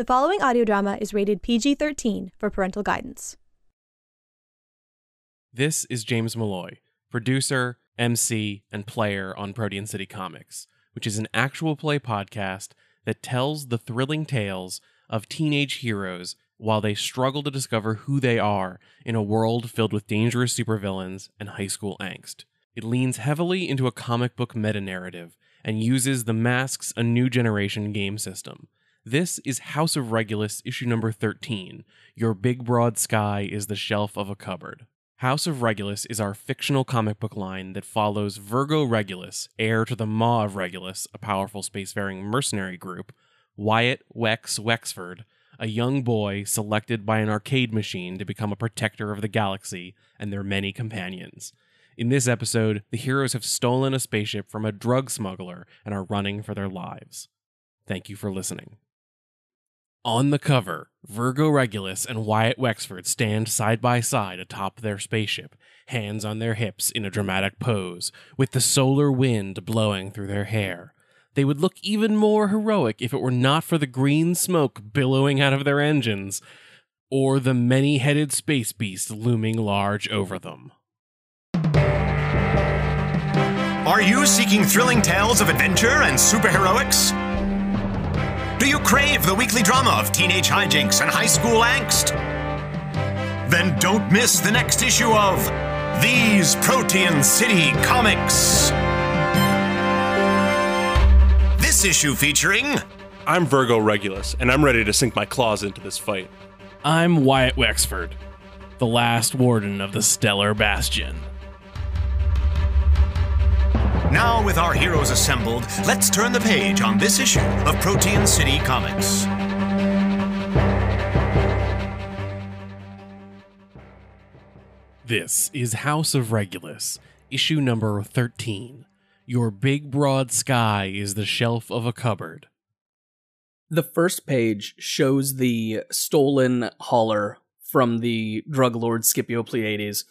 The following audio drama is rated PG 13 for parental guidance. This is James Malloy, producer, MC, and player on Protean City Comics, which is an actual play podcast that tells the thrilling tales of teenage heroes while they struggle to discover who they are in a world filled with dangerous supervillains and high school angst. It leans heavily into a comic book meta narrative and uses the Masks A New Generation game system. This is House of Regulus, issue number 13. Your big broad sky is the shelf of a cupboard. House of Regulus is our fictional comic book line that follows Virgo Regulus, heir to the Maw of Regulus, a powerful spacefaring mercenary group, Wyatt Wex Wexford, a young boy selected by an arcade machine to become a protector of the galaxy and their many companions. In this episode, the heroes have stolen a spaceship from a drug smuggler and are running for their lives. Thank you for listening. On the cover, Virgo Regulus and Wyatt Wexford stand side by side atop their spaceship, hands on their hips in a dramatic pose, with the solar wind blowing through their hair. They would look even more heroic if it were not for the green smoke billowing out of their engines, or the many headed space beast looming large over them. Are you seeking thrilling tales of adventure and superheroics? Do you crave the weekly drama of teenage hijinks and high school angst? Then don't miss the next issue of These Protean City Comics. This issue featuring I'm Virgo Regulus, and I'm ready to sink my claws into this fight. I'm Wyatt Wexford, the last warden of the Stellar Bastion. Now, with our heroes assembled, let's turn the page on this issue of Protean City Comics. This is House of Regulus, issue number 13. Your big broad sky is the shelf of a cupboard. The first page shows the stolen hauler from the drug lord Scipio Pleiades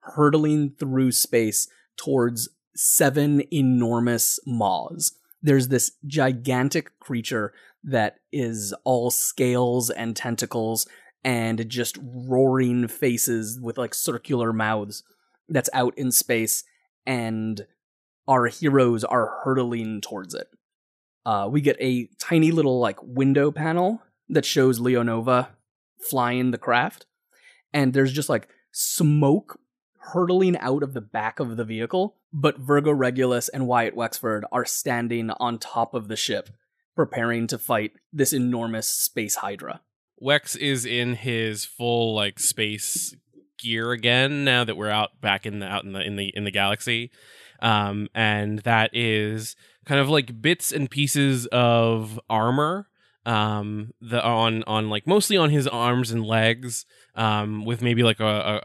hurtling through space towards seven enormous maws. There's this gigantic creature that is all scales and tentacles and just roaring faces with like circular mouths that's out in space and our heroes are hurtling towards it. Uh, we get a tiny little like window panel that shows Leonova flying the craft, and there's just like smoke hurtling out of the back of the vehicle. But Virgo Regulus and Wyatt Wexford are standing on top of the ship, preparing to fight this enormous space hydra. Wex is in his full like space gear again now that we're out back in the out in the in the in the galaxy. Um, and that is kind of like bits and pieces of armor um the on on like mostly on his arms and legs um with maybe like a a,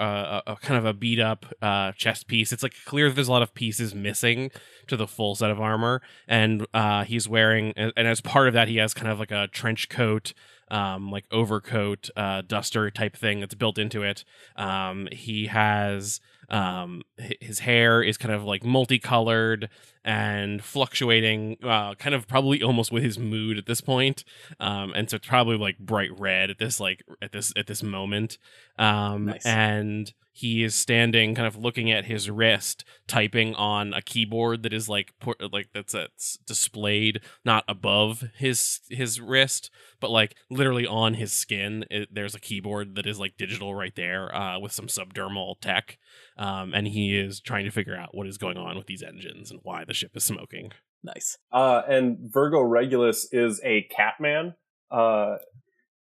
a, a kind of a beat up uh chest piece. It's like clear that there's a lot of pieces missing to the full set of armor. And uh he's wearing and as part of that he has kind of like a trench coat um like overcoat uh duster type thing that's built into it. Um he has um his hair is kind of like multicolored and fluctuating uh kind of probably almost with his mood at this point um and so it's probably like bright red at this like at this at this moment um Nice. and he is standing kind of looking at his wrist typing on a keyboard that is like por- like that's that's displayed not above his his wrist but like literally on his skin it, there's a keyboard that is like digital right there uh, with some subdermal tech um, and he is trying to figure out what is going on with these engines and why the ship is smoking Nice. Uh, and Virgo Regulus is a Catman. Uh,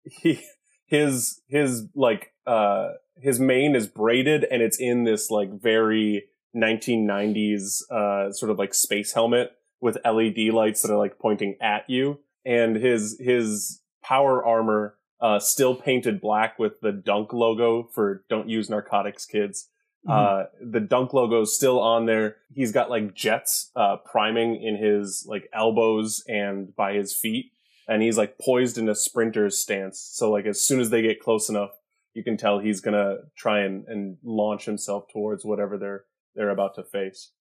he his his like uh his mane is braided and it's in this like very 1990s uh sort of like space helmet with LED lights that are like pointing at you. And his his power armor uh still painted black with the dunk logo for don't use narcotics kids. Uh the dunk logo is still on there. He's got like jets uh priming in his like elbows and by his feet. And he's like poised in a sprinter's stance. So like as soon as they get close enough you can tell he's gonna try and, and launch himself towards whatever they're they're about to face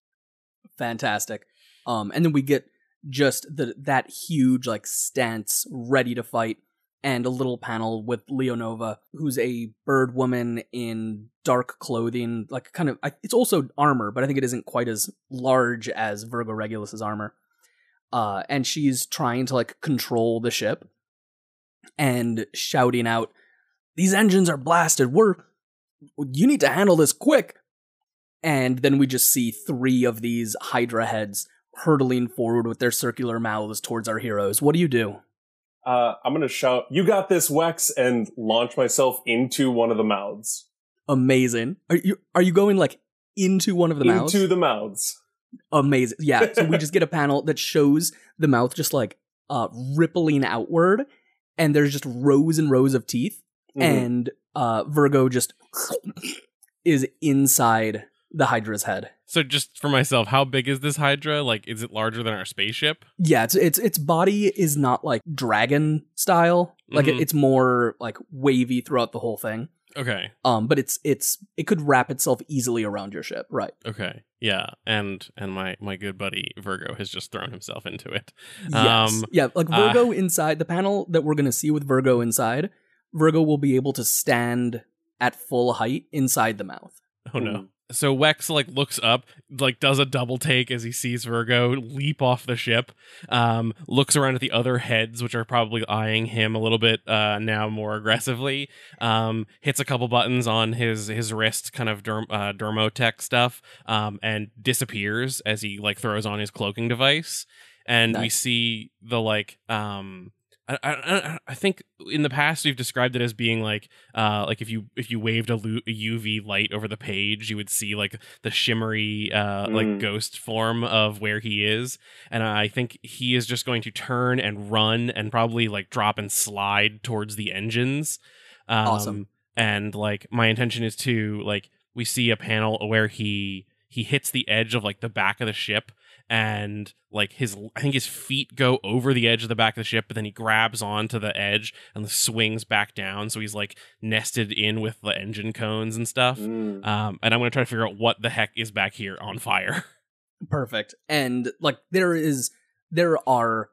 fantastic. Um, and then we get just the that huge like stance ready to fight, and a little panel with Leonova, who's a bird woman in dark clothing, like kind of. It's also armor, but I think it isn't quite as large as Virgo Regulus's armor. Uh, and she's trying to like control the ship and shouting out, "These engines are blasted. We're you need to handle this quick." And then we just see three of these Hydra heads hurtling forward with their circular mouths towards our heroes. What do you do? Uh, I'm gonna shout, "You got this, Wex!" and launch myself into one of the mouths. Amazing. Are you are you going like into one of the mouths? Into the mouths. Amazing. Yeah. So we just get a panel that shows the mouth just like uh rippling outward, and there's just rows and rows of teeth, Mhm. and uh Virgo just is inside the Hydra's head. So just for myself, how big is this Hydra? Like, is it larger than our spaceship? Yeah, it's it's its body is not like dragon style. Like it, Mhm. it's more like wavy throughout the whole thing. Okay. Um, but it's it's it could wrap itself easily around your ship, right? Okay. Yeah. And and my my good buddy Virgo has just thrown himself into it. Yes. Um, yeah, like uh, Virgo inside the panel that we're gonna see with Virgo inside, Virgo will be able to stand at full height inside the mouth. Oh no. Mhm. So Wex like looks up, like does a double take as he sees Virgo leap off the ship. Um, looks around at the other heads, which are probably eyeing him a little bit uh, now more aggressively. Um, hits a couple buttons on his his wrist, kind of derm, uh, dermotech stuff, um, and disappears as he like throws on his cloaking device. And we see the like um. I, I, I- think in the past we've described it as being like uh like if you if you waved a, UV light over the page you would see like the shimmery uh like Mm. ghost form of where he is and I think he is just going to turn and run and probably like drop and slide towards the engines um, Awesome. and like my intention is to like we see a panel where he he hits the edge of like the back of the ship and like his i think his feet go over the edge of the back of the ship but then he grabs onto the edge and swings back down so he's like nested in with the engine cones and stuff Mm. um and i'm gonna try to figure out what the heck is back here on fire Perfect. And like there is there are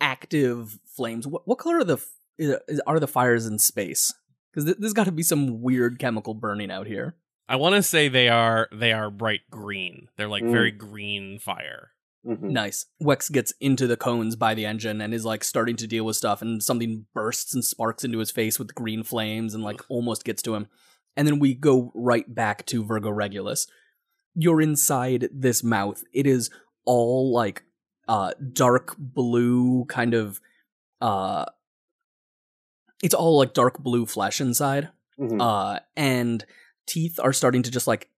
active flames. What what color are the is- are the fires in space? Because th- there's got to be some weird chemical burning out here. I want to say they are they are bright green they're like Mm. very green fire Mhm. Nice. Wex gets into the cones by the engine and is like starting to deal with stuff, and something bursts and sparks into his face with green flames and like almost gets to him. And then we go right back to Virgo Regulus. You're inside this mouth. It is all like uh dark blue kind of uh it's all like dark blue flesh inside. Mhm. Uh and teeth are starting to just like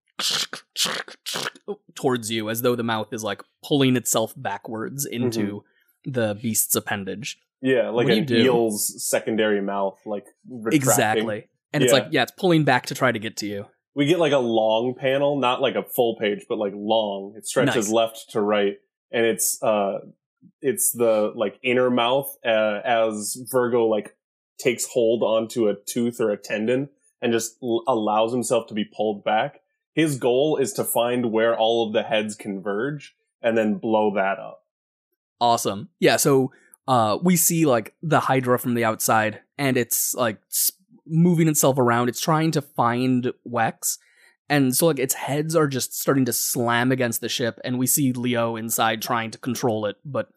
towards you as though the mouth is like pulling itself backwards into the beast's appendage. yeah, like what an do? eel's secondary mouth, like retracting. Exactly. And it's like, yeah, it's pulling back to try to get to you. We get like a long panel, not like a full page, but like long. It stretches Nice. left to right, and it's uh, it's the like inner mouth uh, as Virgo like takes hold onto a tooth or a tendon and just l- allows himself to be pulled back. His goal is to find where all of the heads converge and then blow that up. Awesome. Yeah, so uh we see like the hydra from the outside and it's like moving itself around. It's trying to find Wex. And so like its heads are just starting to slam against the ship and we see Leo inside trying to control it but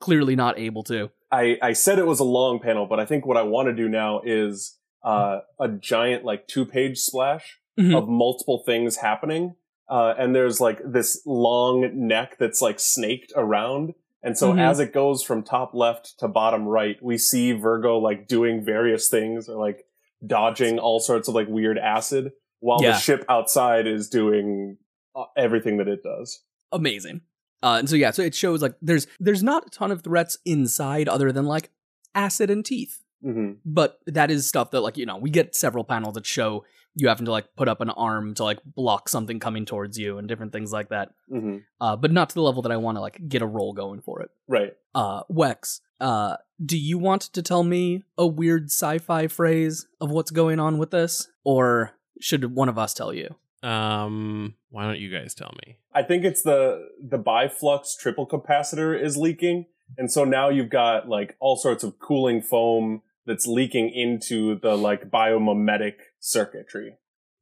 clearly not able to. I, I said it was a long panel, but I think what I want to do now is uh, a giant like two page splash Mhm. of multiple things happening. Uh, and there's like this long neck that's like snaked around. And so Mhm. as it goes from top left to bottom right, we see Virgo like doing various things or like dodging all sorts of like weird acid while Yeah. the ship outside is doing uh, everything that it does. amazing. Uh, and so yeah, so it shows like there's there's not a ton of threats inside other than like acid and teeth, hmm but that is stuff that like you know we get several panels that show you having to like put up an arm to like block something coming towards you and different things like that. hmm Uh, but not to the level that I want to like get a roll going for it. Right. Uh, Wex, uh, do you want to tell me a weird sci-fi phrase of what's going on with this, or should one of us tell you? um why don't you guys tell me I think it's the the biflux triple capacitor is leaking, and so now you've got like all sorts of cooling foam that's leaking into the like biomimetic circuitry.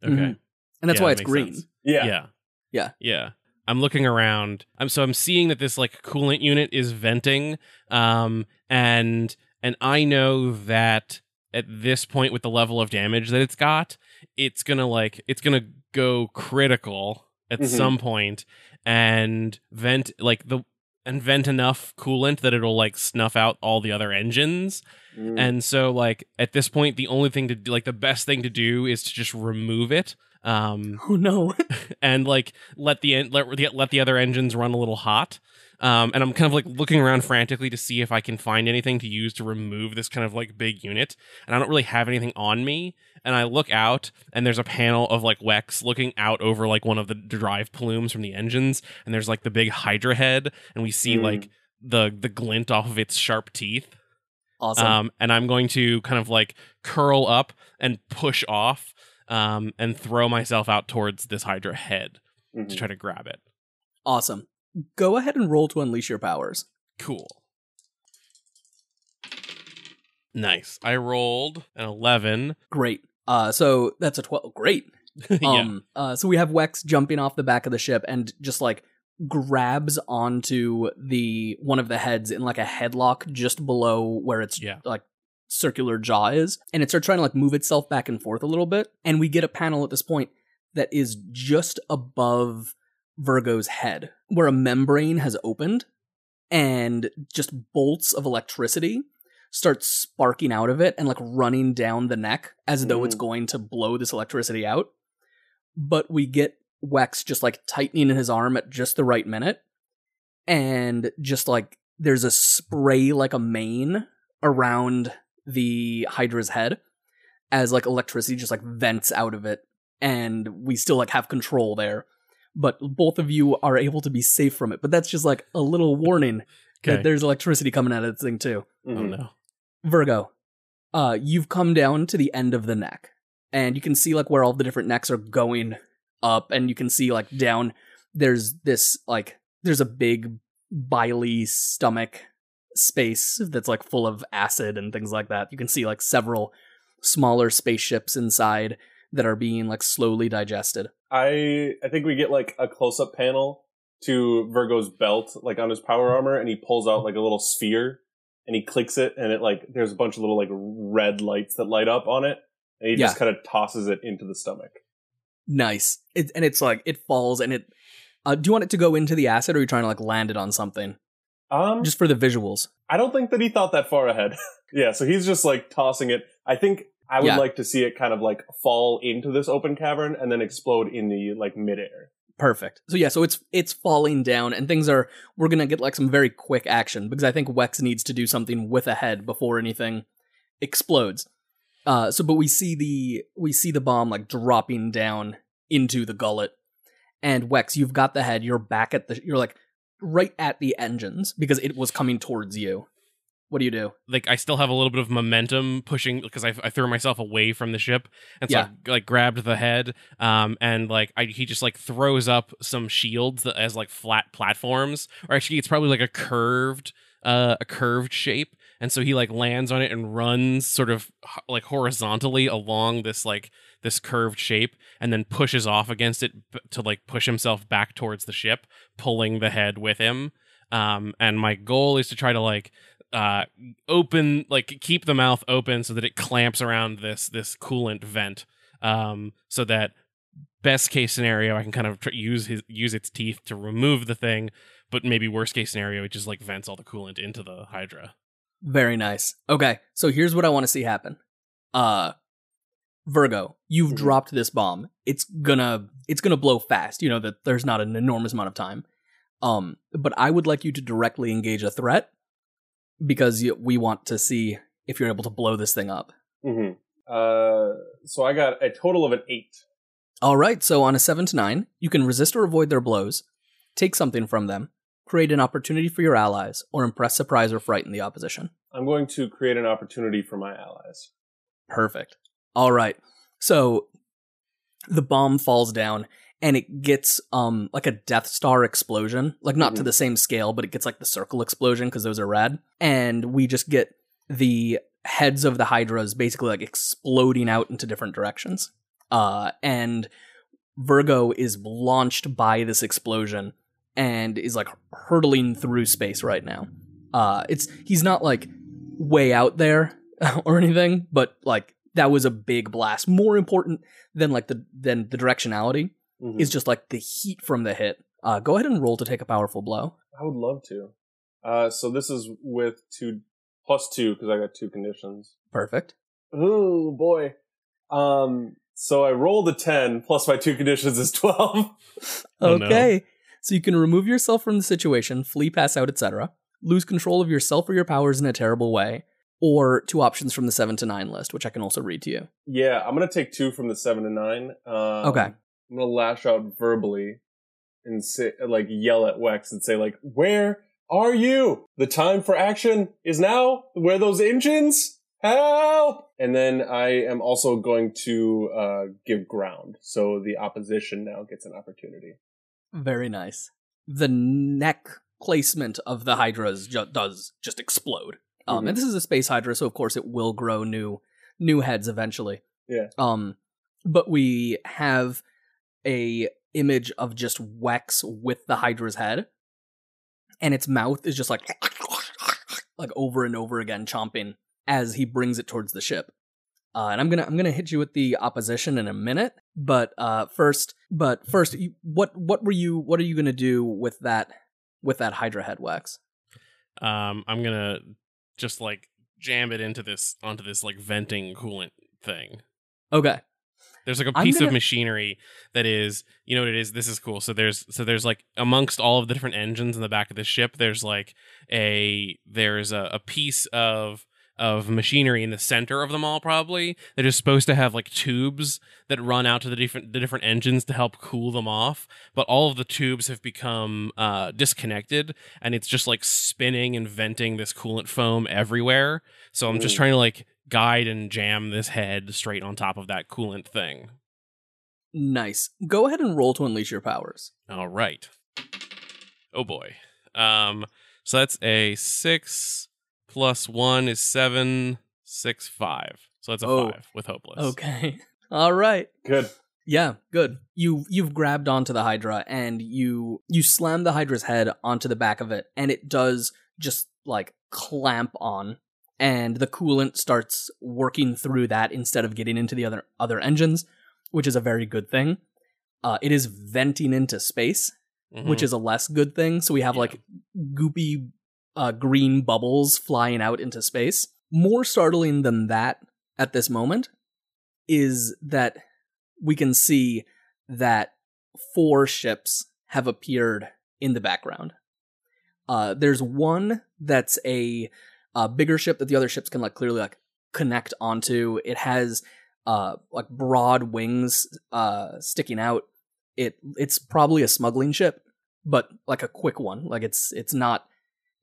Okay. Mhm. And that's Yeah, why it's makes green. sense. Yeah. Yeah. Yeah. Yeah. I'm looking around. I'm so I'm seeing that this like coolant unit is venting. Um and and I know that at this point with the level of damage that it's got, it's gonna like it's gonna go critical at Mhm. some point and vent like the and vent enough coolant that it'll like snuff out all the other engines. Mm. And so like at this point the only thing to do like the best thing to do is to just remove it. Um Oh no. and like let the en- let the, let the other engines run a little hot. Um, and I'm kind of like looking around frantically to see if I can find anything to use to remove this kind of like big unit. And I don't really have anything on me. And I look out, and there's a panel of like Wex looking out over like one of the drive plumes from the engines. And there's like the big Hydra head, and we see Mm. like the the glint off of its sharp teeth. awesome. Um, and I'm going to kind of like curl up and push off, um, and throw myself out towards this Hydra head Mhm. to try to grab it. awesome. Go ahead and roll to unleash your powers. Cool. Nice. I rolled an 11. Great. Uh, so that's a twelve. Great. yeah. Um, uh, so we have Wex jumping off the back of the ship and just like grabs onto the one of the heads in like a headlock just below where its Yeah. like circular jaw is, and it starts trying to like move itself back and forth a little bit. And we get a panel at this point that is just above Virgo's head, where a membrane has opened, and just bolts of electricity start sparking out of it and like running down the neck as though it's Mm. going to blow this electricity out. But we get Wex just like tightening in his arm at just the right minute. And just like there's a spray like a mane around the Hydra's head as like electricity just like vents out of it. And we still like have control there. But both of you are able to be safe from it. But that's just like a little warning Okay. that there's electricity coming out of this thing too. oh Mhm. no. Virgo, uh, you've come down to the end of the neck, and you can see like where all the different necks are going up, and you can see like down. There's this like there's a big bily stomach space that's like full of acid and things like that. You can see like several smaller spaceships inside that are being like slowly digested. I I think we get like a close up panel to Virgo's belt, like on his power armor, and he pulls out like a little sphere and he clicks it, and it like there's a bunch of little like red lights that light up on it, and he just kind of tosses it into the stomach. Nice. It, and it's like it falls and it. Uh, do you want it to go into the acid, or are you trying to like land it on something Um, just for the visuals? I don't think that he thought that far ahead. yeah, so he's just like tossing it. I think I would Yeah. like to see it kind of like fall into this open cavern and then explode in the like midair. Perfect. So yeah, so it's it's falling down, and things are. We're gonna get like some very quick action because I think Wex needs to do something with a head before anything explodes. Uh, so but we see the we see the bomb like dropping down into the gullet, and Wex, you've got the head. You're back at the. You're like right at the engines because it was coming towards you. What do you do? Like I still have a little bit of momentum pushing because I, I threw myself away from the ship and so Yeah. I like grabbed the head um and like I, he just like throws up some shields that as like flat platforms or actually it's probably like a curved uh a curved shape and so he like lands on it and runs sort of like horizontally along this like this curved shape and then pushes off against it to like push himself back towards the ship pulling the head with him um and my goal is to try to like uh open like keep the mouth open so that it clamps around this this coolant vent um so that best case scenario i can kind of tr- use his use its teeth to remove the thing but maybe worst case scenario it just like vents all the coolant into the hydra Very nice. Okay, so here's what I want to see happen. Uh Virgo, you've dropped this bomb. It's gonna it's gonna blow fast. You know that there's not an enormous amount of time. Um but I would like you to directly engage a threat because you, we want to see if you're able to blow this thing up. Mm-hmm. Uh, so I got a total of an eight. All right, so on a 7 to 9, you can resist or avoid their blows, take something from them, create an opportunity for your allies, or impress, surprise, or frighten the opposition. I'm going to create an opportunity for my allies. Perfect. All right. So the bomb falls down and it gets um like a Death Star explosion, like not to Mhm. the same scale, but it gets like the circle explosion because those are red, And we just get the heads of the hydras basically like exploding out into different directions. Uh, and Virgo is launched by this explosion and is like hurtling through space right now. Uh, it's he's not like way out there or anything, but like that was a big blast. More important than like the than the directionality Mhm. is just like the heat from the hit. Uh, go ahead and roll to take a powerful blow. I would love to. Uh, so this is with two plus two because I got two conditions. Perfect. Oh boy. Um. So I rolled a ten plus my two conditions is twelve. Oh, no. okay. So you can remove yourself from the situation, flee, pass out, etc. Lose control of yourself or your powers in a terrible way, or two options from the seven to nine list, which I can also read to you. yeah, I'm gonna take two from the seven to nine. Um, Okay. I'm gonna lash out verbally and say, like, yell at Wex and say, like, "Where are you? The time for action is now. Where are those engines? Help!" And then I am also going to uh, give ground, so the opposition now gets an opportunity. Very nice. The neck placement of the hydras ju- does just explode. Um, Mhm. and this is a space hydra, so of course it will grow new new heads eventually. Yeah. Um, but we have a image of just Wex with the hydra's head, and its mouth is just like like over and over again chomping as he brings it towards the ship. Uh, and I'm gonna I'm gonna hit you with the opposition in a minute, but uh, first, but first, what what were you what are you gonna do with that with that Hydra head Wex? Um, I'm gonna just like jam it into this onto this like venting coolant thing. Okay, There's like a piece gonna- of machinery that is, you know what it is. This is cool. So there's so there's like amongst all of the different engines in the back of the ship, there's like a there's a, a piece of of machinery in the center of them all probably that is supposed to have like tubes that run out to the different the different engines to help cool them off but all of the tubes have become uh disconnected and it's just like spinning and venting this coolant foam everywhere so i'm just trying to like guide and jam this head straight on top of that coolant thing nice. Go ahead and roll to unleash your powers. all right oh boy um so that's a six plus one is seven six five so that's a Oh. five with hopeless Okay, all right. Good. Yeah, good. You you've grabbed onto the Hydra and you you slam the Hydra's head onto the back of it, and it does just like clamp on, and the coolant starts working through that instead of getting into the other other engines, which is a very good thing. Uh, it is venting into space, which Mhm. is a less good thing. So we have Yeah. like goopy uh, green bubbles flying out into space. More startling than that at this moment is that we can see that four ships have appeared in the background. Uh, there's one that's a, a bigger ship that the other ships can like clearly like connect onto. It has uh like broad wings uh sticking out. It it's probably a smuggling ship, but like a quick one. Like it's it's not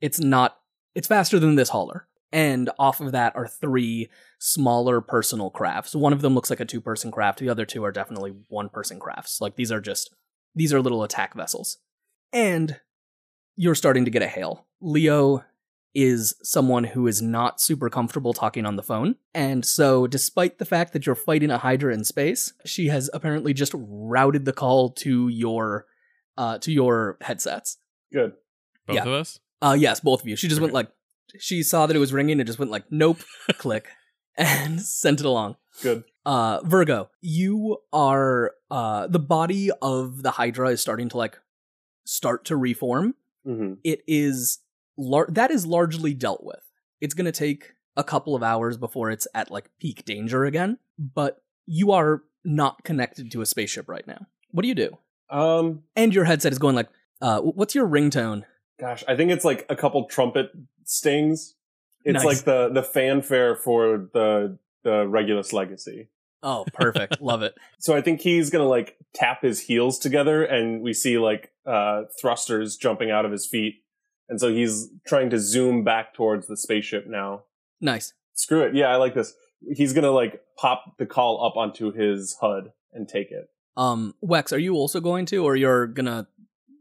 it's not it's faster than this hauler. And off of that are three smaller personal crafts. One of them looks like a two person craft. The other two are definitely one person crafts. Like these are just these are little attack vessels. And you're starting to get a hail. Leo is someone who is not super comfortable talking on the phone. And so, despite the fact that you're fighting a Hydra in space, she has apparently just routed the call to your uh to your headsets. Good. both yeah. of us Uh yes, both of you. She just went like she saw that it was ringing and just went like nope, click and sent it along. Good. Uh Virgo, you are uh the body of the Hydra is starting to like start to reform. hmm It is lar- that is largely dealt with. It's going to take a couple of hours before it's at like peak danger again, but you are not connected to a spaceship right now. What do you do? Um. And your headset is going like uh what's your ringtone? Gosh, I think it's like a couple trumpet stings. It's Nice. like the the fanfare for the the Regulus legacy. Oh, perfect. Love it. So I think he's gonna like tap his heels together, and we see like uh thrusters jumping out of his feet, and so he's trying to zoom back towards the spaceship now. Nice. Screw it, yeah, I like this. He's gonna like pop the call up onto his HUD and take it. Um, Wex, are you also going to, or you're gonna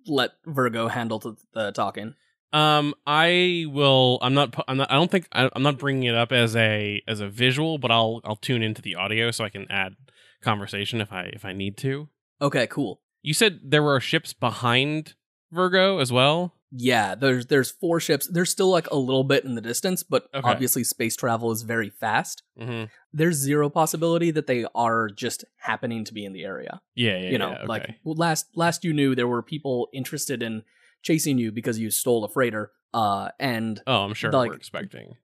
let Virgo handle the, the talking? Um, I will. I'm not. I'm not. I don't think. I'm not bringing it up as a as a visual, but I'll I'll tune into the audio so I can add conversation if I if I need to. Okay, cool. You said there were ships behind Virgo as well. Yeah, there's there's four ships. There's still like a little bit in the distance, but Okay. obviously space travel is very fast. Mm-hmm. There's zero possibility that they are just happening to be in the area. Yeah, yeah. you know, yeah, okay. like well, last last you knew there were people interested in chasing you because you stole a freighter. Uh, and oh, I'm sure like- we're expecting.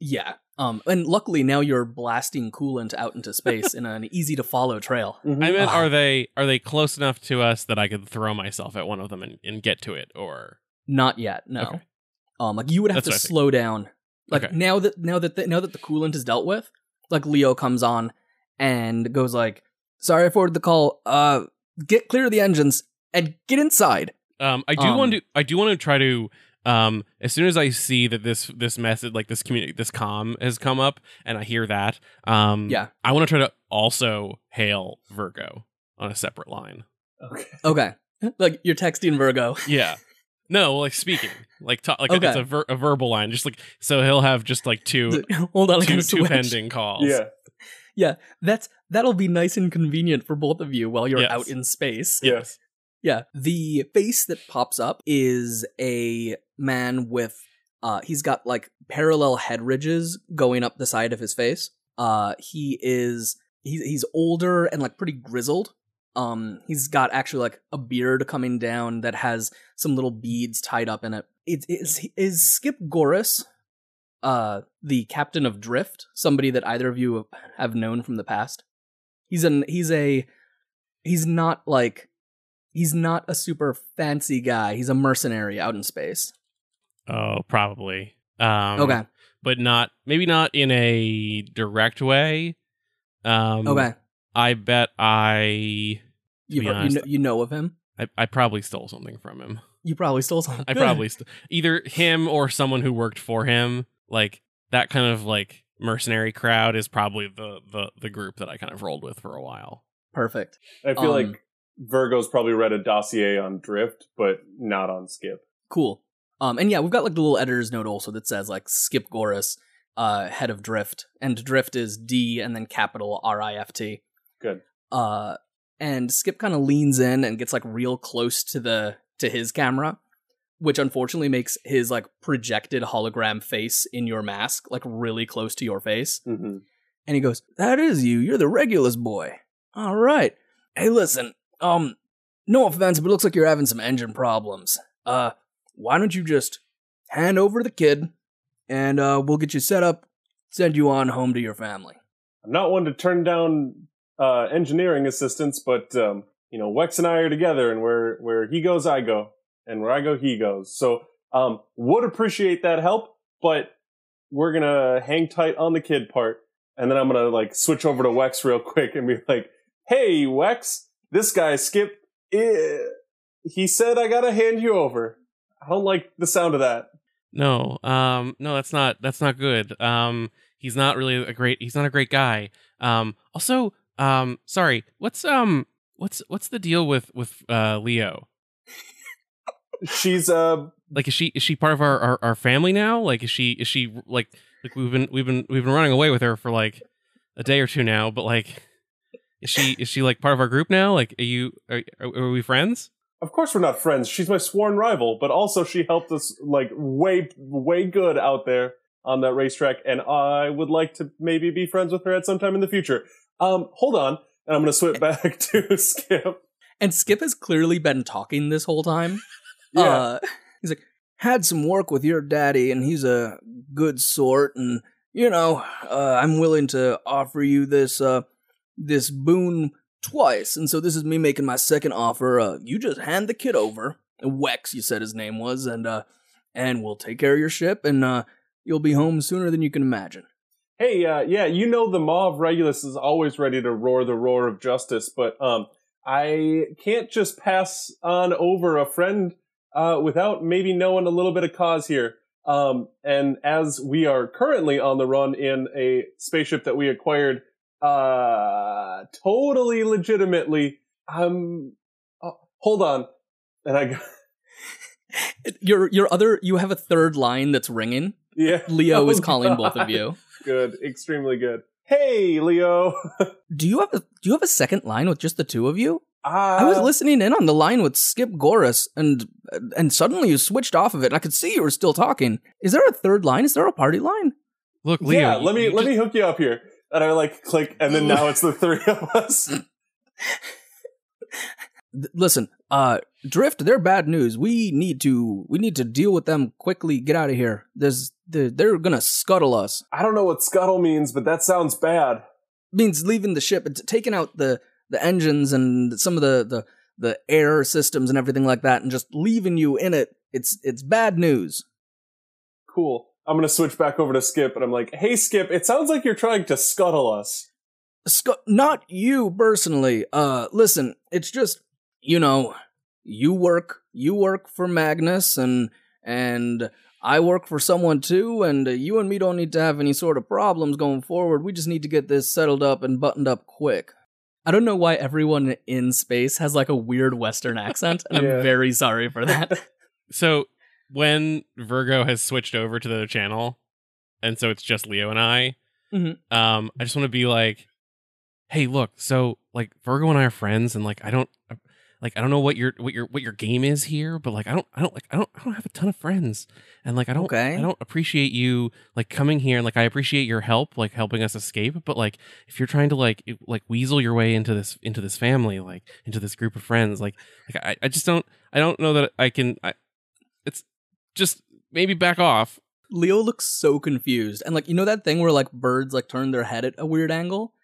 yeah, um, and luckily now you're blasting coolant out into space in an easy to follow trail. I mean, Ah. are they are they close enough to us that I could throw myself at one of them and, and get to it? Or Not yet, no. Okay. Um, like you would have That's to slow down. Like Okay. now that now that the, now that the coolant is dealt with, like Leo comes on and goes like, "Sorry, I forwarded the call. Uh, get clear of the engines and get inside." Um, I do Um, want to. I do want to try to. Um, as soon as I see that this this message, like this community, this com has come up, and I hear that, um, Yeah. I want to try to also hail Virgo on a separate line. Okay. Okay, like you're texting Virgo. Yeah. No, like speaking, like talk, like Okay. it's a, ver- a verbal line, just like so he'll have just like two Hold on, I two, two pending calls. Yeah. That's that'll be nice and convenient for both of you while you're Yes. out in space. Yes. Yeah. The face that pops up is a man with uh he's got like parallel head ridges going up the side of his face. Uh he is he's he's older and like pretty grizzled. Um he's got actually like a beard coming down that has some little beads tied up in it. It is is Skip Goris uh the captain of Drift, somebody that either of you have known from the past. He's an he's a he's not like he's not a super fancy guy. He's a mercenary out in space. Oh, probably. Um, okay. but not maybe not in a direct way. Um, Okay. I bet I, You, be you, honest- know, you know of him. I I probably stole something from him. You probably stole something. I probably st- either him or someone who worked for him. Like that kind of like mercenary crowd is probably the the the group that I kind of rolled with for a while. perfect. I feel Um, like Virgo's probably read a dossier on Drift, but not on Skip. Cool. Um, and yeah, we've got like the little editor's note also that says like Skip Goris, uh, head of Drift, and Drift is D and then capital R I F T. Good. Uh, and Skip kind of leans in and gets like real close to the to his camera, which unfortunately makes his like projected hologram face in your mask like really close to your face. hmm And he goes, That is you. You're the Regulus boy. All right. Hey, listen. Um, no offense, but it looks like you're having some engine problems. Uh, why don't you just hand over the kid and uh, we'll get you set up, send you on home to your family. I'm not one to turn down uh, engineering assistance, but um, you know, Wex and I are together, and where where he goes, I go, and where I go, he goes. So, um, would appreciate that help, but we're gonna hang tight on the kid part, and then I'm gonna like switch over to Wex real quick and be like, "Hey, Wex, this guy Skip, eh, he said I gotta hand you over. I don't like the sound of that." No, um, no, that's not that's not good. Um, he's not really a great he's not a great guy. Um, also, um, sorry, what's um what's what's the deal with with uh Leo? She's uh Like, is she is she part of our our, our family now? Like, is she is she like like we've been we've been we've been running away with her for like a day or two now, but like. Is she is she like part of our group now? Like, are you are, are, are we friends? Of course we're not friends. She's my sworn rival, but also she helped us like way way good out there on that racetrack and I would like to maybe be friends with her at some time in the future. Um hold on, and I'm going to switch back to Skip. And Skip has clearly been talking this whole time. Yeah. Uh, he's like, had some work with your daddy, and he's a good sort, and you know, uh, I'm willing to offer you this uh, this boon twice, and so this is me making my second offer. Uh, you just hand the kid over, Wex, you said his name was, and uh, and we'll take care of your ship, and uh, you'll be home sooner than you can imagine. Hey, uh yeah, you know the Maw of Regulus is always ready to roar the roar of justice, but um I can't just pass on over a friend uh without maybe knowing a little bit of cause here. Um and as we are currently on the run in a spaceship that we acquired uh totally legitimately, um oh, hold on. And I Your your other you have a third line that's ringing. Yeah. Leo is Oh, calling both of you. Good, extremely good. Hey, Leo. Do you have a do you have a second line with just the two of you? Uh, I was listening in on the line with Skip Goris, and and suddenly you switched off of it. and I could see you were still talking. Is there a third line? Is there a party line? Look, Leo. yeah, let me you let just- me hook you up here. And I like click, and then now it's the three of us. Listen, uh, Drift, they're bad news. We need to we need to deal with them quickly. Get out of here. There's they're, they're gonna scuttle us. I don't know what scuttle means, but that sounds bad. It means leaving the ship and taking out the the engines and some of the the the air systems and everything like that, and just leaving you in it. It's it's bad news. Cool. I'm gonna switch back over to Skip, and I'm like, "Hey, Skip, it sounds like you're trying to scuttle us." Sc- not you personally. Uh, listen, it's just you know, you work you work for Magnus, and and I work for someone too, and uh, you and me don't need to have any sort of problems going forward. We just need to get this settled up and buttoned up quick. I don't know why everyone in space has like a weird Western accent, and Yeah. I'm very sorry for that. So when Virgo has switched over to the other channel, and so it's just Leo and I, Mhm. um, I just want to be like, hey, look, so like Virgo and I are friends, and like I don't, like I don't know what your what your what your game is here, but like I don't I don't like I don't I don't have a ton of friends, and like I don't Okay. I don't appreciate you like coming here, and like I appreciate your help, like helping us escape, but like if you're trying to like like weasel your way into this into this family, like into this group of friends, like like I, I just don't I don't know that I can I it's just maybe back off. Leo looks so confused. And like, you know that thing where like birds like turn their head at a weird angle?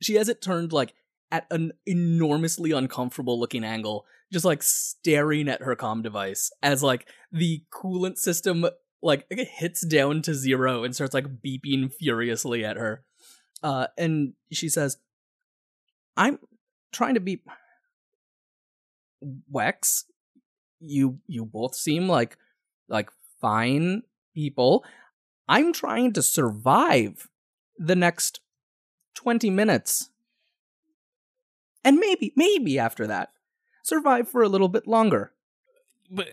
She has it turned like at an enormously uncomfortable looking angle, just like staring at her comm device as like the coolant system like it hits down to zero and starts like beeping furiously at her. Uh and she says, I'm trying to be Wex, you you both seem like like fine people. I'm trying to survive the next 20 minutes. And maybe, maybe after that, survive for a little bit longer. But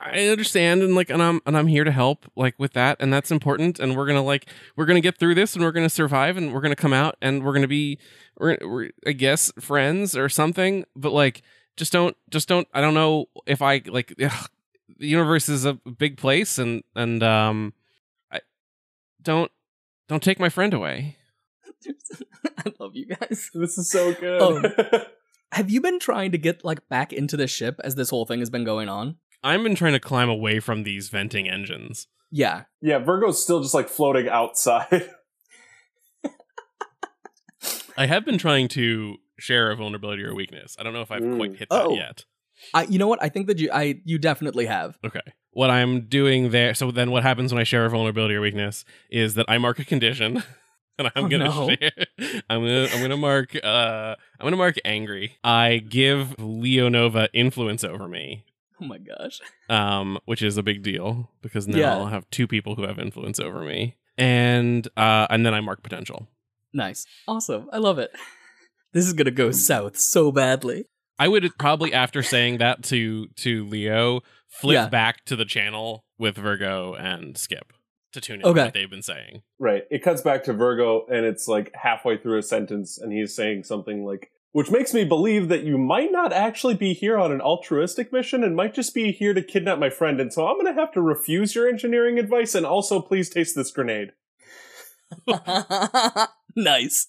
I understand and like and I'm and I'm here to help like with that and that's important and we're to like we're to get through this and we're to survive and we're to come out and we're to be we're, we're I guess friends or something but like just don't just don't I don't know if I like ugh, the universe is a big place and and um I don't don't take my friend away. I love you guys. This is so good. Um, Have you been trying to get like back into the ship as this whole thing has been going on? I've been trying to climb away from these venting engines. Yeah. yeah, Virgo's still just like floating outside. I have been trying to share a vulnerability or weakness. I don't know if I've Mm. quite hit that Oh. yet. I you know what? I think that you I you definitely have. Okay. What I'm doing there, so then what happens when I share a vulnerability or weakness is that I mark a condition, and I'm Oh, gonna no. share. I'm gonna I'm gonna mark uh I'm gonna mark angry. I give Leonova influence over me, Oh my gosh. um, which is a big deal because now Yeah. I'll have two people who have influence over me, and uh and then I mark potential. Nice. Awesome. I love it. This is gonna go south so badly. I would probably after saying that to to Leo flip Yeah. back to the channel with Virgo and Skip to tune in Okay. what they've been saying. right. It cuts back to Virgo, and it's like halfway through a sentence, and he's saying something like, which makes me believe that you might not actually be here on an altruistic mission and might just be here to kidnap my friend. And so I'm going to have to refuse your engineering advice and also please taste this grenade. nice.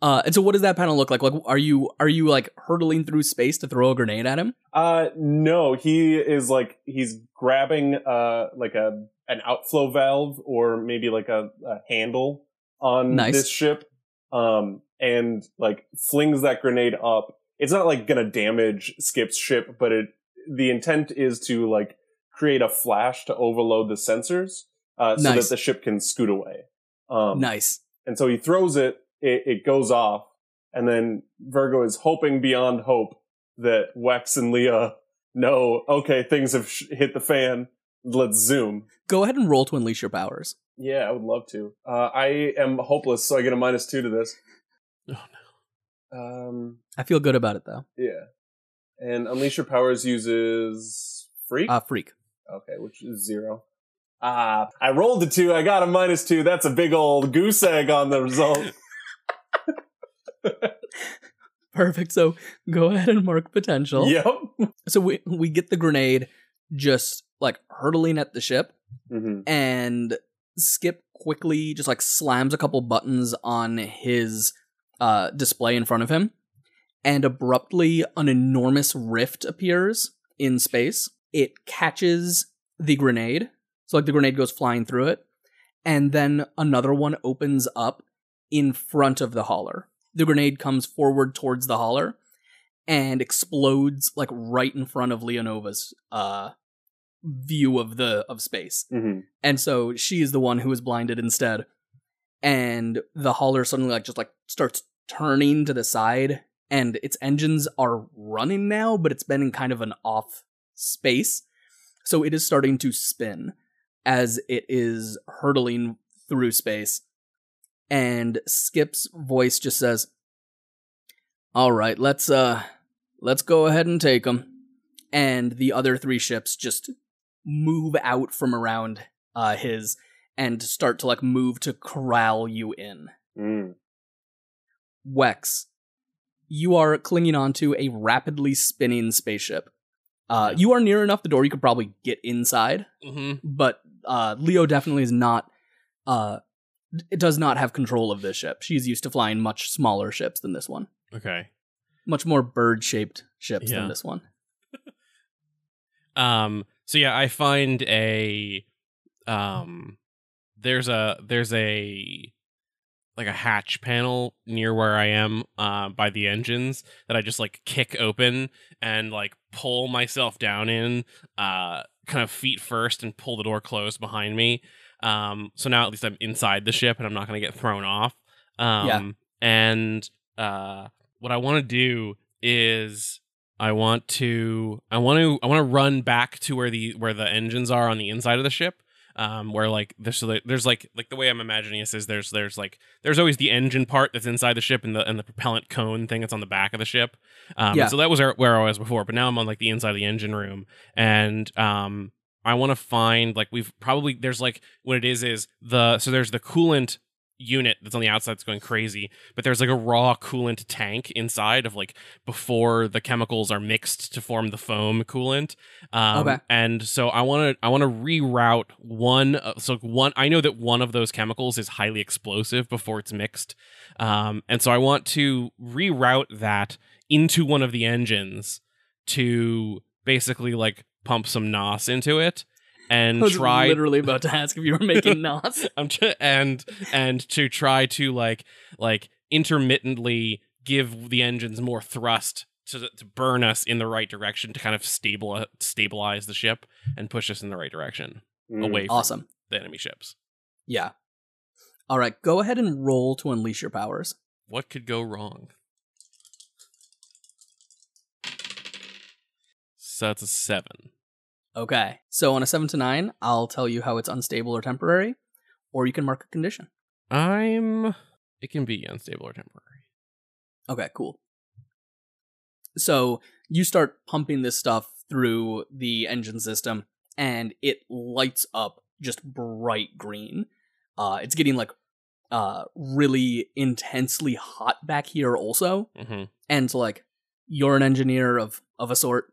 Uh, and so, what does that panel look like? Like, are you are you like hurtling through space to throw a grenade at him? Uh, no, he is like, he's grabbing, uh, like a, an outflow valve or maybe like a, a handle on Nice. this ship. Um, and like flings that grenade up. It's not like gonna damage Skip's ship, but it, the intent is to like create a flash to overload the sensors, uh, so Nice. that the ship can scoot away. Um, nice. and so he throws it, it, it goes off, and then Virgo is hoping beyond hope that Wex and Leo know, okay, things have sh- hit the fan. Let's zoom. Go ahead and roll to unleash your powers. Yeah, I would love to. Uh, I am hopeless, so I get a minus two to this. Oh Um, I feel good about it though. yeah. And Unleash Your Powers uses Freak. Uh, freak. okay, which is zero. Ah, I rolled a two. I got a minus two. That's a big old goose egg on the result. Perfect. So go ahead and mark potential. yep. So we we get the grenade just like hurtling at the ship, hmm and Skip quickly just like slams a couple buttons on his uh, display in front of him, and abruptly an enormous rift appears in space. It catches the grenade, so like the grenade goes flying through it, and then another one opens up in front of the hauler. The grenade comes forward towards the hauler and explodes like right in front of Leonova's uh view of the of space. hmm And so she is the one who is blinded instead. And the hauler suddenly like just like starts turning to the side and its engines are running now, but it's been in kind of an off space. So it is starting to spin as it is hurtling through space. And Skip's voice just says, "All right, let's uh let's go ahead and take them." And the other three ships just move out from around uh his and start to like move to corral you in. Mm. Wex, you are clinging onto a rapidly spinning spaceship. Uh, you are near enough the door; you could probably get inside, hmm but uh, Leo definitely is not. Uh, it does not have control of this ship. She's used to flying much smaller ships than this one, Okay. much more bird-shaped ships Yeah. than this one. Um. So yeah, I find a um. There's a there's a like a hatch panel near where I am uh, by the engines that I just like kick open and like pull myself down in uh kind of feet first and pull the door closed behind me. Um so now at least I'm inside the ship and I'm not going to get thrown off. Um Yeah. and uh what I want to do is I want to I want to I want to run back to where the where the engines are on the inside of the ship. Um, where like there's there's like like the way I'm imagining this is there's there's like there's always the engine part that's inside the ship and the and the propellant cone thing that's on the back of the ship. Um, Yeah. So that was where, where I was before, but now I'm on like the inside of the engine room, and um, I want to find like we've probably there's like what it is is the so there's the coolant unit that's on the outside that's going crazy, but there's like a raw coolant tank inside of like before the chemicals are mixed to form the foam coolant. Um, Okay. And so I want to I want to reroute one. Uh, so one I know that one of those chemicals is highly explosive before it's mixed, um, and so I want to reroute that into one of the engines to basically like pump some nos into it and was try literally about to ask if you were making knots. I'm tr- and and to try to like like intermittently give the engines more thrust to to burn us in the right direction to kind of stable stabilize the ship and push us in the right direction Mm. away from awesome. the enemy ships. Yeah. All right, go ahead and roll to unleash your powers. What could go wrong? So that's a seven. Okay. So on a 7 to 9, I'll tell you how it's unstable or temporary, or you can mark a condition. I'm. It can be unstable or temporary. Okay, cool. So you start pumping this stuff through the engine system, and it lights up just bright green. Uh, it's getting like uh really intensely hot back here also, hmm and so like you're an engineer of of a sort.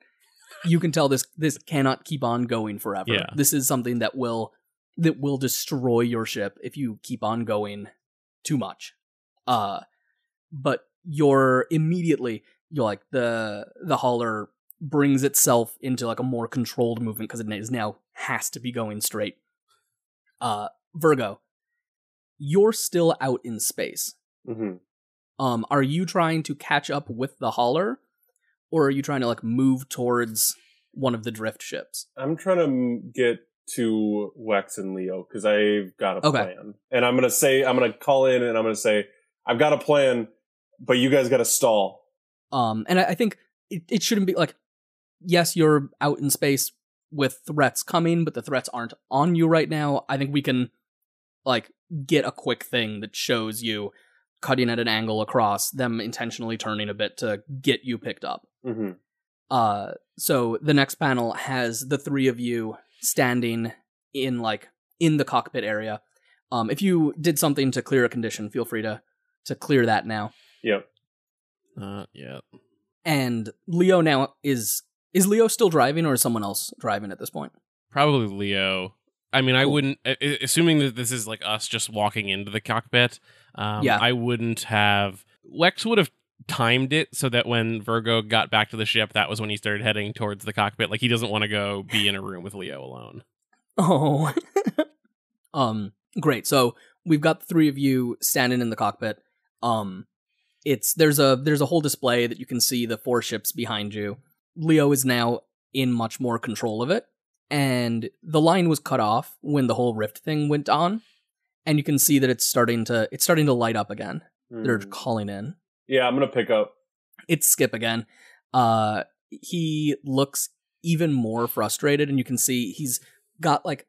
You can tell this this cannot keep on going forever. Yeah. This is something that will that will destroy your ship if you keep on going too much. Uh but you're immediately you're like the the hauler brings itself into like a more controlled movement because it is now has to be going straight. Uh Virgo, you're still out in space. Mhm. Um, are you trying to catch up with the hauler, or are you trying to like move towards one of the drift ships? I'm trying to get to Wex and Leo because I've got a Okay. plan, and I'm gonna say I'm gonna call in and I'm gonna say I've got a plan, but you guys got to stall. Um, and I, I think it, it shouldn't be like, yes, you're out in space with threats coming, but the threats aren't on you right now. I think we can like get a quick thing that shows you cutting at an angle across them intentionally turning a bit to get you picked up. Hmm Uh, so the next panel has the three of you standing in like in the cockpit area. Um, if you did something to clear a condition, feel free to to clear that now. Yep. Uh, yeah. And Leo now is is Leo still driving or is someone else driving at this point? Probably Leo. I mean, I wouldn't, a- a- assuming that this is like us just walking into the cockpit. Um, Yeah. I wouldn't have. Wex would have timed it so that when Virgo got back to the ship, that was when he started heading towards the cockpit. Like he doesn't want to go be in a room with Leo alone. Oh. um great. So we've got the three of you standing in the cockpit. Um it's there's a there's a whole display that you can see the four ships behind you. Leo is now in much more control of it. And the line was cut off when the whole rift thing went on. And you can see that it's starting to it's starting to light up again. They're Mm. calling in. Yeah, I'm gonna pick up. It's Skip again. Uh he looks even more frustrated and you can see he's got like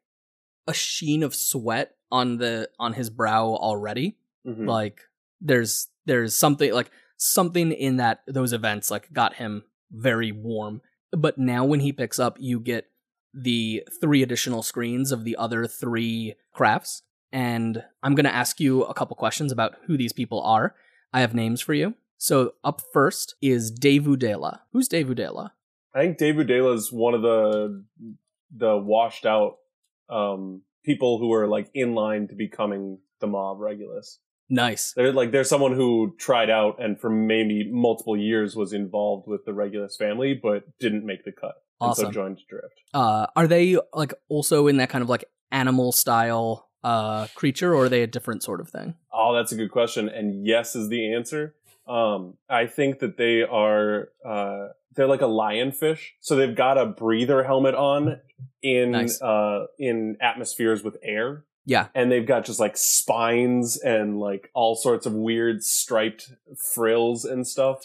a sheen of sweat on the on his brow already. Mhm. Like there's there's something like something in that those events like got him very warm. But now when he picks up you get the three additional screens of the other three crafts and I'm going to ask you a couple questions about who these people are. I have names for you. So up first is Dave Udela. Who's Dave Udela? I think David Dela is one of the the washed out um, people who are like in line to becoming the Maw of Regulus. Nice. They're like there's someone who tried out and for maybe multiple years was involved with the Regulus family, but didn't make the cut. And Awesome. so joined Drift. Uh, are they like also in that kind of like animal style uh creature, or are they a different sort of thing? Oh, that's a good question. And yes is the answer. Um, I think that they are uh, they're like a lionfish. So they've got a breather helmet on in Nice. uh, in atmospheres with air. Yeah. and they've got just like spines and like all sorts of weird striped frills and stuff.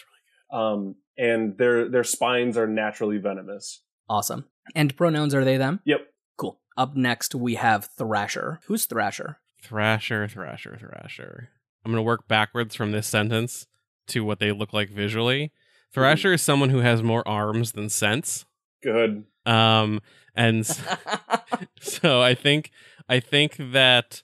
Um, and their their spines are naturally venomous. Awesome. And pronouns are they them? Yep. Cool. Up next we have Thrasher. Who's Thrasher? Thrasher, Thrasher, Thrasher. I'm going to work backwards from this sentence to what they look like visually. Thrasher is someone who has more arms than sense. Good. Um, and s- so I think I think that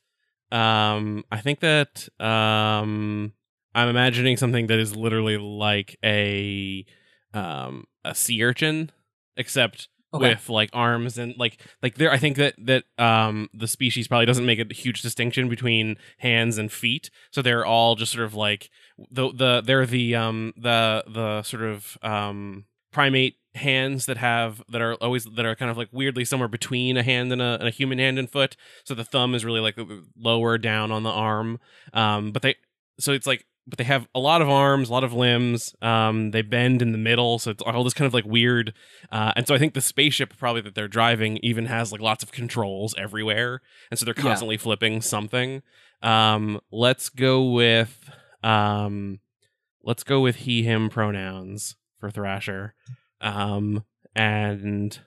um I think that um I'm imagining something that is literally like a um a sea urchin except Okay. with like arms and like like there I think that that um the species probably doesn't make a huge distinction between hands and feet. So they're all just sort of like the the they're the um the the sort of um primate hands that have that are always that are kind of like weirdly somewhere between a hand and a, and a human hand and foot. So the thumb is really like lower down on the arm. Um but they so it's like but they have a lot of arms a lot of limbs um they bend in the middle so it's all this kind of like weird uh and so i think the spaceship probably that they're driving even has like lots of controls everywhere and so they're Yeah. constantly flipping something um let's go with um let's go with he him pronouns for thrasher um and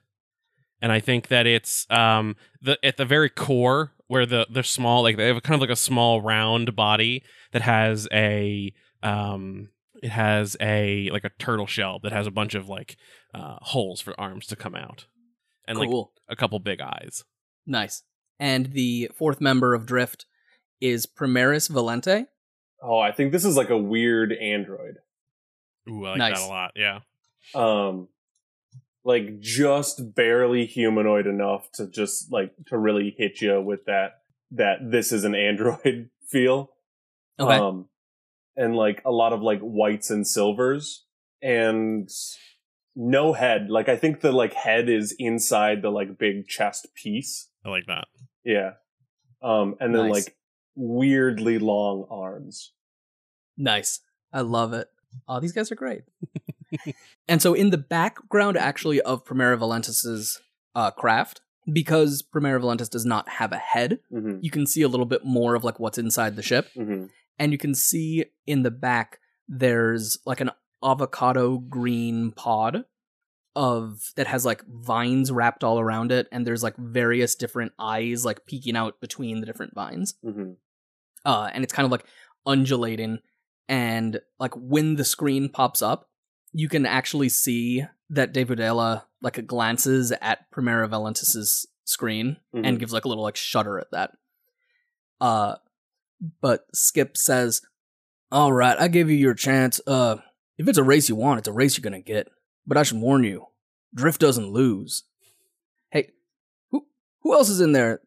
and i think that it's um the at the very core where the they're small like they have a kind of like a small round body that has a um it has a like a turtle shell that has a bunch of like uh holes for arms to come out and like a couple big eyes nice. And the fourth member of Drift is Primaris Valente. Oh, I think this is like a weird android. ooh i like Nice. that a lot yeah Um, like just barely humanoid enough to just like to really hit you with that that this is an android feel. Okay. Um, and like a lot of like whites and silvers and no head. Like I think the like head is inside the like big chest piece. i like that Yeah. Um, and then Nice. like weirdly long arms. Nice. I love it. Oh, these guys are great. and so in the background actually of Primera Valentis's uh, craft, because Primera Valentis does not have a head, hmm you can see a little bit more of like what's inside the ship. hmm And you can see in the back there's like an avocado green pod of that has like vines wrapped all around it and there's like various different eyes like peeking out between the different vines hmm uh, and it's kind of like undulating. And like when the screen pops up, you can actually see that Davidella like glances at Primera Valentis's screen Mhm. and gives like a little like shudder at that. Uh but Skip says, All right, I give you your chance. Uh if it's a race you want, it's a race you're gonna get. But I should warn you, Drift doesn't lose. Hey, who who else is in there?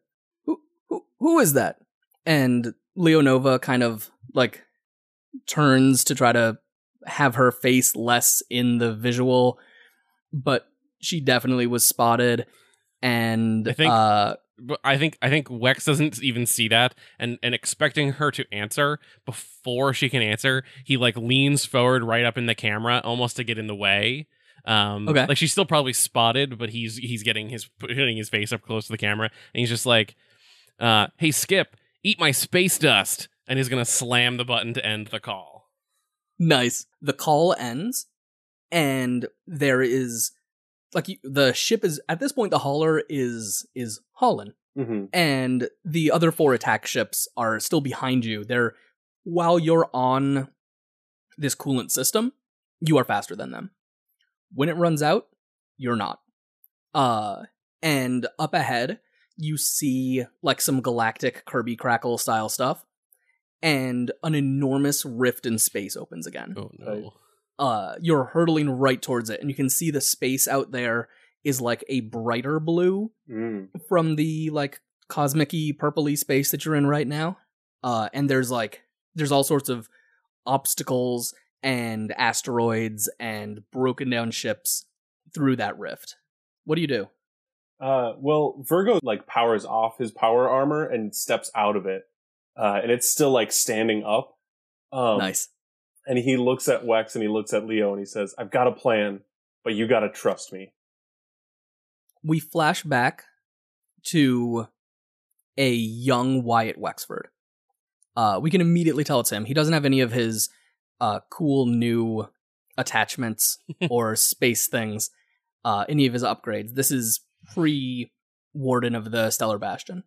Who who who is that? And Leonova kind of like turns to try to have her face less in the visual, but she definitely was spotted. And I think- uh, I think I think Wex doesn't even see that, and and expecting her to answer before she can answer, he like leans forward right up in the camera, almost to get in the way. Um, Okay. like she's still probably spotted, but he's he's getting his putting his face up close to the camera, and he's just like, uh, "Hey Skip, eat my space dust," and he's gonna slam the button to end the call. Nice. The call ends, and there is like the ship is at this point. The hauler is is hauling. hmm and the other four attack ships are still behind you. They're while you're on this coolant system, you are faster than them. When it runs out, you're not. Uh and up ahead, you see like some galactic Kirby Krackle style stuff and an enormous rift in space opens again. Oh no! uh you're hurtling right towards it and you can see the space out there is like a brighter blue Mm. from the like cosmic-y purpley space that you're in right now. Uh and there's like there's all sorts of obstacles and asteroids and broken down ships through that rift. What do you do? Uh, well, Virgo like powers off his power armor and steps out of it, uh, and it's still like standing up. Um, nice And he looks at Wex and he looks at Leo and he says, "I've got a plan, but you got to trust me." we flash back to a young Wyatt Wexford. Uh, we can immediately tell it's him. He doesn't have any of his uh, cool new attachments or space things, uh, any of his upgrades. This is pre Warden of the Stellar Bastion.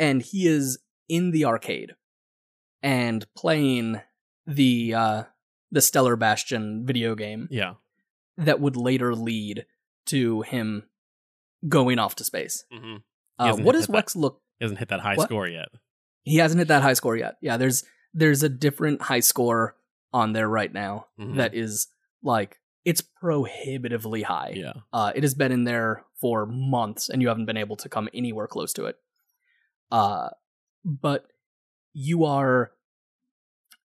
And he is in the arcade and playing the uh, the Stellar Bastion video game Yeah. that would later lead to him going off to space. hmm Uh, what does that- Rex look? He hasn't hit that high What? score yet. He hasn't hit that high score yet. Yeah, there's there's a different high score on there right now Mhm. that is like it's prohibitively high. Yeah. Uh, it has been in there for months, and you haven't been able to come anywhere close to it. Uh, but you are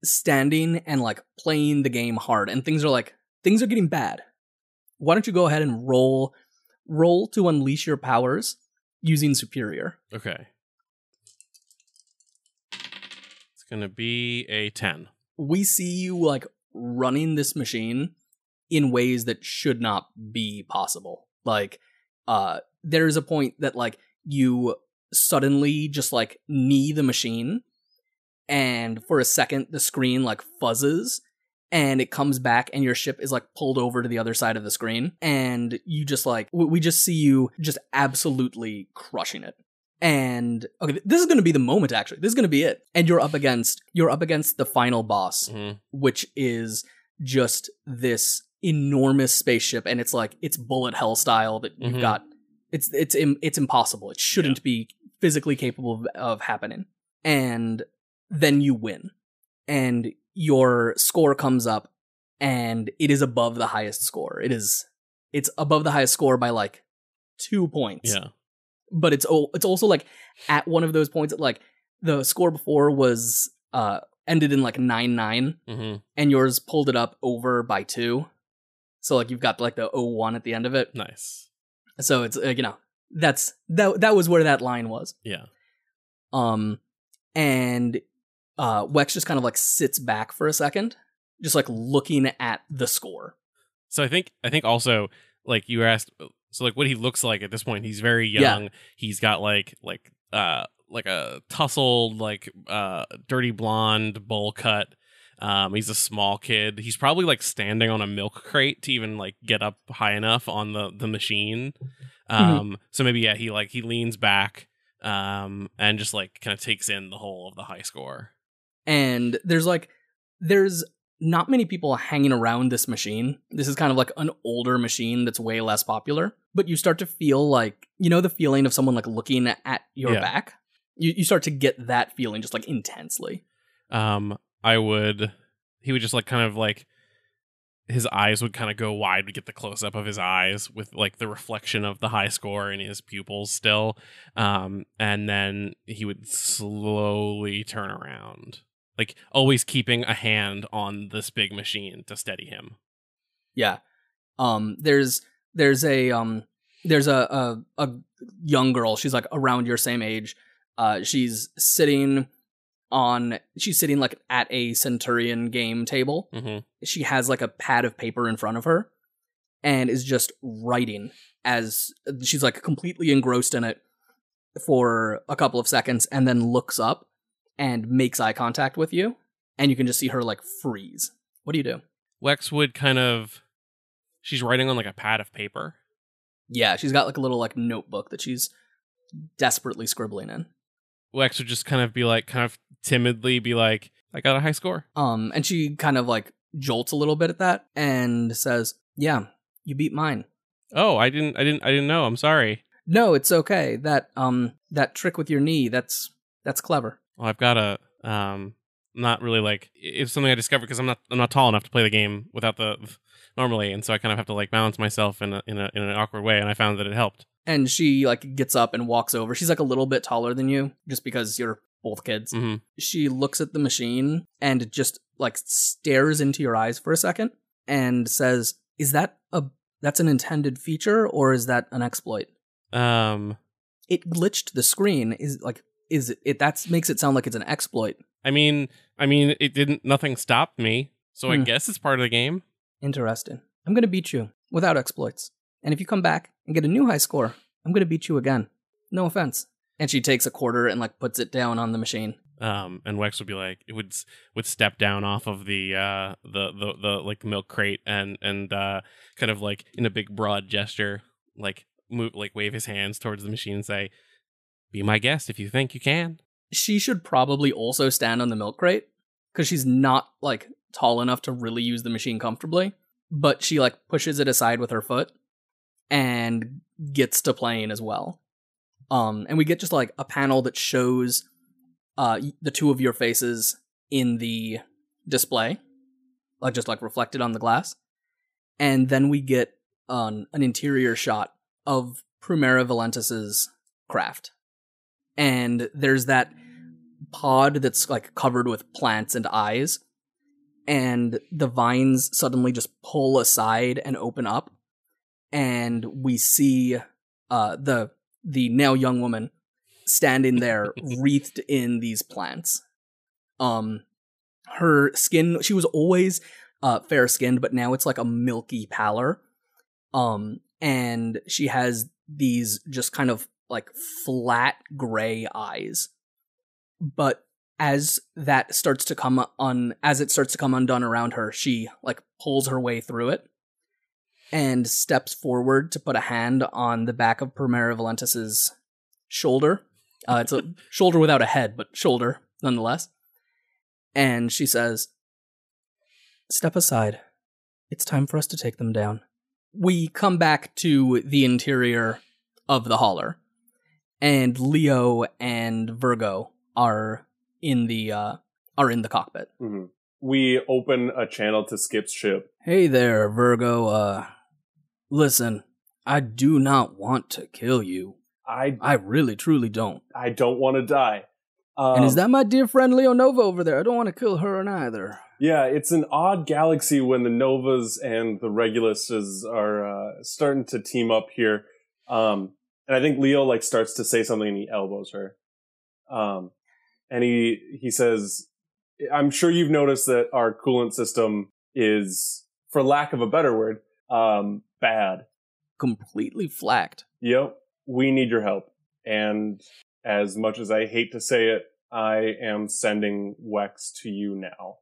standing and like playing the game hard, and things are like things are getting bad. Why don't you go ahead and roll roll to unleash your powers using superior? Okay. It's gonna be a ten. we see you like running this machine in ways that should not be possible. Like, uh, there's a point that like you suddenly just like knee the machine, and for a second the screen like fuzzes, and it comes back, and your ship is like pulled over to the other side of the screen, and you just like we just see you just absolutely crushing it. And okay, this is going to be the moment. Actually, this is going to be it. And you're up against you're up against the final boss, hmm which is just this enormous spaceship and it's like it's bullet hell style that you've Mhm. got it's it's it's impossible it shouldn't be physically capable of, of happening. And then you win. And your score comes up and it is above the highest score. It is it's above the highest score by like 2 points. Yeah. but it's it's also like at one of those points that like the score before was uh ended in like 9-9 hmm and yours pulled it up over by 2 so like you've got like the 01 at the end of it. Nice. so it's uh, you know that's that that was where that line was. Yeah. um and uh Wex just kind of like sits back for a second just like looking at the score. So I think I think also like you asked so like what he looks like at this point he's very Yeah. young. He's got like like uh like a tousled like uh dirty blonde bowl cut. Um he's a small kid. He's probably like standing on a milk crate to even like get up high enough on the the machine um so maybe yeah he like he leans back um and just like kind of takes in the whole of the high score and there's like there's not many people hanging around this machine. This is kind of like an older machine that's way less popular, but you start to feel like, you know, the feeling of someone like looking at your Yeah. back? You, you start to get that feeling just like intensely. um i would he would just like kind of like his eyes would kind of go wide we get the close up of his eyes with like the reflection of the high score in his pupils still um and then he would slowly turn around like always keeping a hand on this big machine to steady him Yeah. Um there's there's a um there's a a, a young girl, she's like around your same age. Uh she's sitting on she's sitting like at a centurion game table. hmm She has like a pad of paper in front of her and is just writing as she's like completely engrossed in it for a couple of seconds and then looks up and makes eye contact with you and you can just see her like freeze. What do you do? wex would kind of she's writing on like a pad of paper Yeah, she's got like a little like notebook that she's desperately scribbling in. wex would just kind of be like kind of timidly be like i got a high score Um, and she kind of like jolts a little bit at that and says, "Yeah, you beat mine." oh i didn't i didn't i didn't know i'm sorry No, it's okay. That um, that trick with your knee, that's that's clever. Well, I've got a um not really like it's something I discovered because I'm not I'm not tall enough to play the game without the normally, and so I kind of have to like balance myself in a, in a in an awkward way, and I found that it helped. And she like gets up and walks over. She's like a little bit taller than you, just because you're both kids. hmm She looks at the machine and just like stares into your eyes for a second and says, "Is that a that's an intended feature or is that an exploit?" Um, it glitched the screen is like is it, it that makes it sound like it's an exploit I mean, I mean, it didn't. Nothing stopped me, so I Hmm. guess it's part of the game. interesting i'm gonna beat you without exploits and if you come back and get a new high score i'm gonna beat you again no offense and she takes a quarter and like puts it down on the machine Um, and Wex would be like, it would would step down off of the uh the the the like milk crate and and uh kind of like in a big broad gesture, like move like wave his hands towards the machine and say, "Be my guest if you think you can." she should probably also stand on the milk crate because she's not like tall enough to really use the machine comfortably but she like pushes it aside with her foot and gets to playing as well um and we get just like a panel that shows uh the two of your faces in the display like just like reflected on the glass. And then we get um, an interior shot of Primera Valentis's craft. And there's that pod that's like covered with plants and eyes. And the vines suddenly just pull aside and open up. And we see uh the the now young woman standing there wreathed in these plants. Um her skin she was always uh fair skinned but now it's like a milky pallor. Um and she has these just kind of like flat gray eyes. But as that starts to come on as it starts to come undone around her she like pulls her way through it and steps forward to put a hand on the back of Primera Valentis's shoulder. Uh, it's a shoulder without a head but shoulder nonetheless. And she says step aside. It's time for us to take them down. We come back to the interior of the hauler and leo and virgo are in the uh are in the cockpit. Mhm. We open a channel to Skip's ship. hey there virgo uh listen i do not want to kill you I i really truly don't I don't want to die. Um, and is that my dear friend leonova over there i don't want to kill her either Yeah, it's an odd galaxy when the Novas and the Reguluses are uh, starting to team up here. Um, and I think Leo like starts to say something and he elbows her. Um, and he he says, "I'm sure you've noticed that our coolant system is, for lack of a better word, um, bad. completely flacked Yep, we need your help. And as much as I hate to say it, I am sending Wex to you now.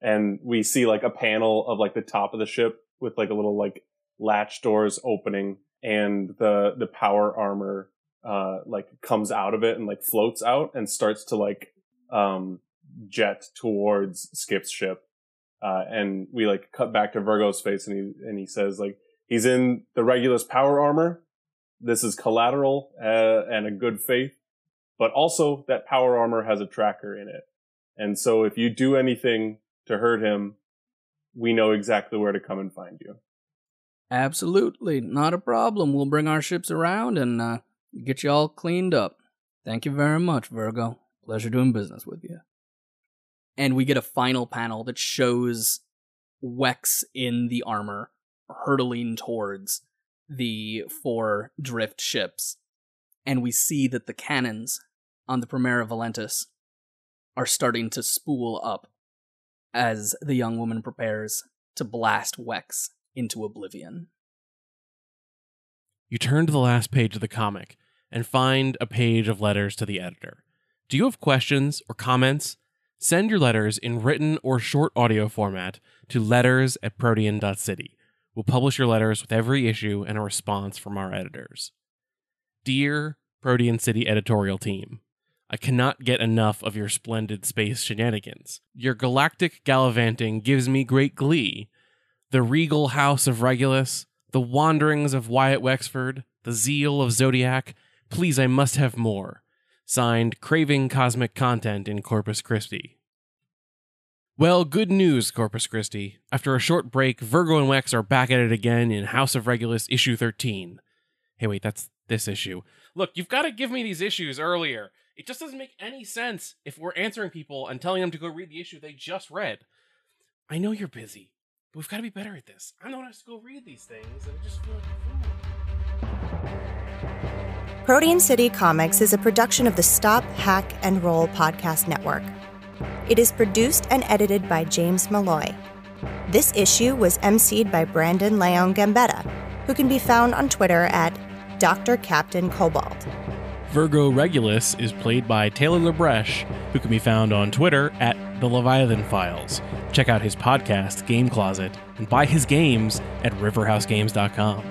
And we see like a panel of like the top of the ship with like a little like latch doors opening and the the power armor uh like comes out of it and like floats out and starts to like um jet towards Skip's ship. Uh, and we like cut back to Virgo's face and he, and he says like, he's in the Regulus power armor. This is collateral, uh, and a good faith, but also that power armor has a tracker in it. And so if you do anything to hurt him, we know exactly where to come and find you. Absolutely, not a problem. We'll bring our ships around and uh, get you all cleaned up. Thank you very much, Virgo. Pleasure doing business with you. And we get a final panel that shows Wex in the armor hurtling towards the four drift ships. And we see that the cannons on the Primera Valentis are starting to spool up as the young woman prepares to blast Wex into oblivion. You turn to the last page of the comic and find a page of letters to the editor. Do you have questions or comments? Send your letters in written or short audio format to letters at protean.city. We'll publish your letters with every issue and a response from our editors. Dear Protean City editorial team, I cannot get enough of your splendid space shenanigans. Your galactic gallivanting gives me great glee. The regal house of Regulus, the wanderings of Wyatt Wexford, the zeal of Zodiac. Please, I must have more. Signed, Craving Cosmic Content in Corpus Christi. Well, good news, Corpus Christi. After a short break, Virgo and Wex are back at it again in House of Regulus issue 13. Hey, wait, that's this issue. Look, you've got to give me these issues earlier. It just doesn't make any sense if we're answering people and telling them to go read the issue they just read. I know you're busy, but we've got to be better at this. I'm the one who has to go read these things, and I just feel like a fool. Protean City Comics is a production of the Stop, Hack, and Roll podcast network. It is produced and edited by James Malloy. This issue was emceed by Brandon Leon Gambetta, who can be found on Twitter at Dr. Captain Cobalt. Virgo Regulus is played by Taylor LaBreche, who can be found on Twitter at The Leviathan Files. Check out his podcast, Game Closet, and buy his games at riverhousegames.com.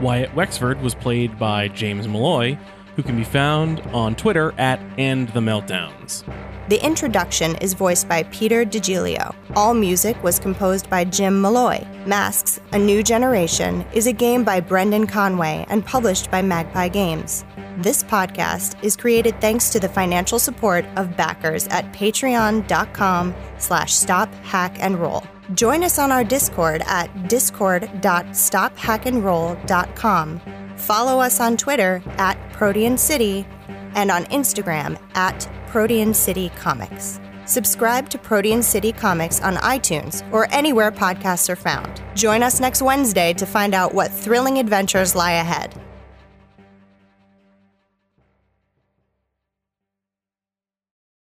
Wyatt Wexford was played by James Malloy, who can be found on Twitter at And the Meltdowns. The introduction is voiced by Peter DiGilio. All music was composed by Jim Malloy. Masks, A New Generation is a game by Brendan Conway and published by Magpie Games. This podcast is created thanks to the financial support of backers at patreon.com slash stop hack and roll. Join us on our Discord at discord.stophackandroll.com. Follow us on Twitter at Protean City and on Instagram at Protean City Comics. Subscribe to Protean City Comics on iTunes or anywhere podcasts are found. Join us next Wednesday to find out what thrilling adventures lie ahead.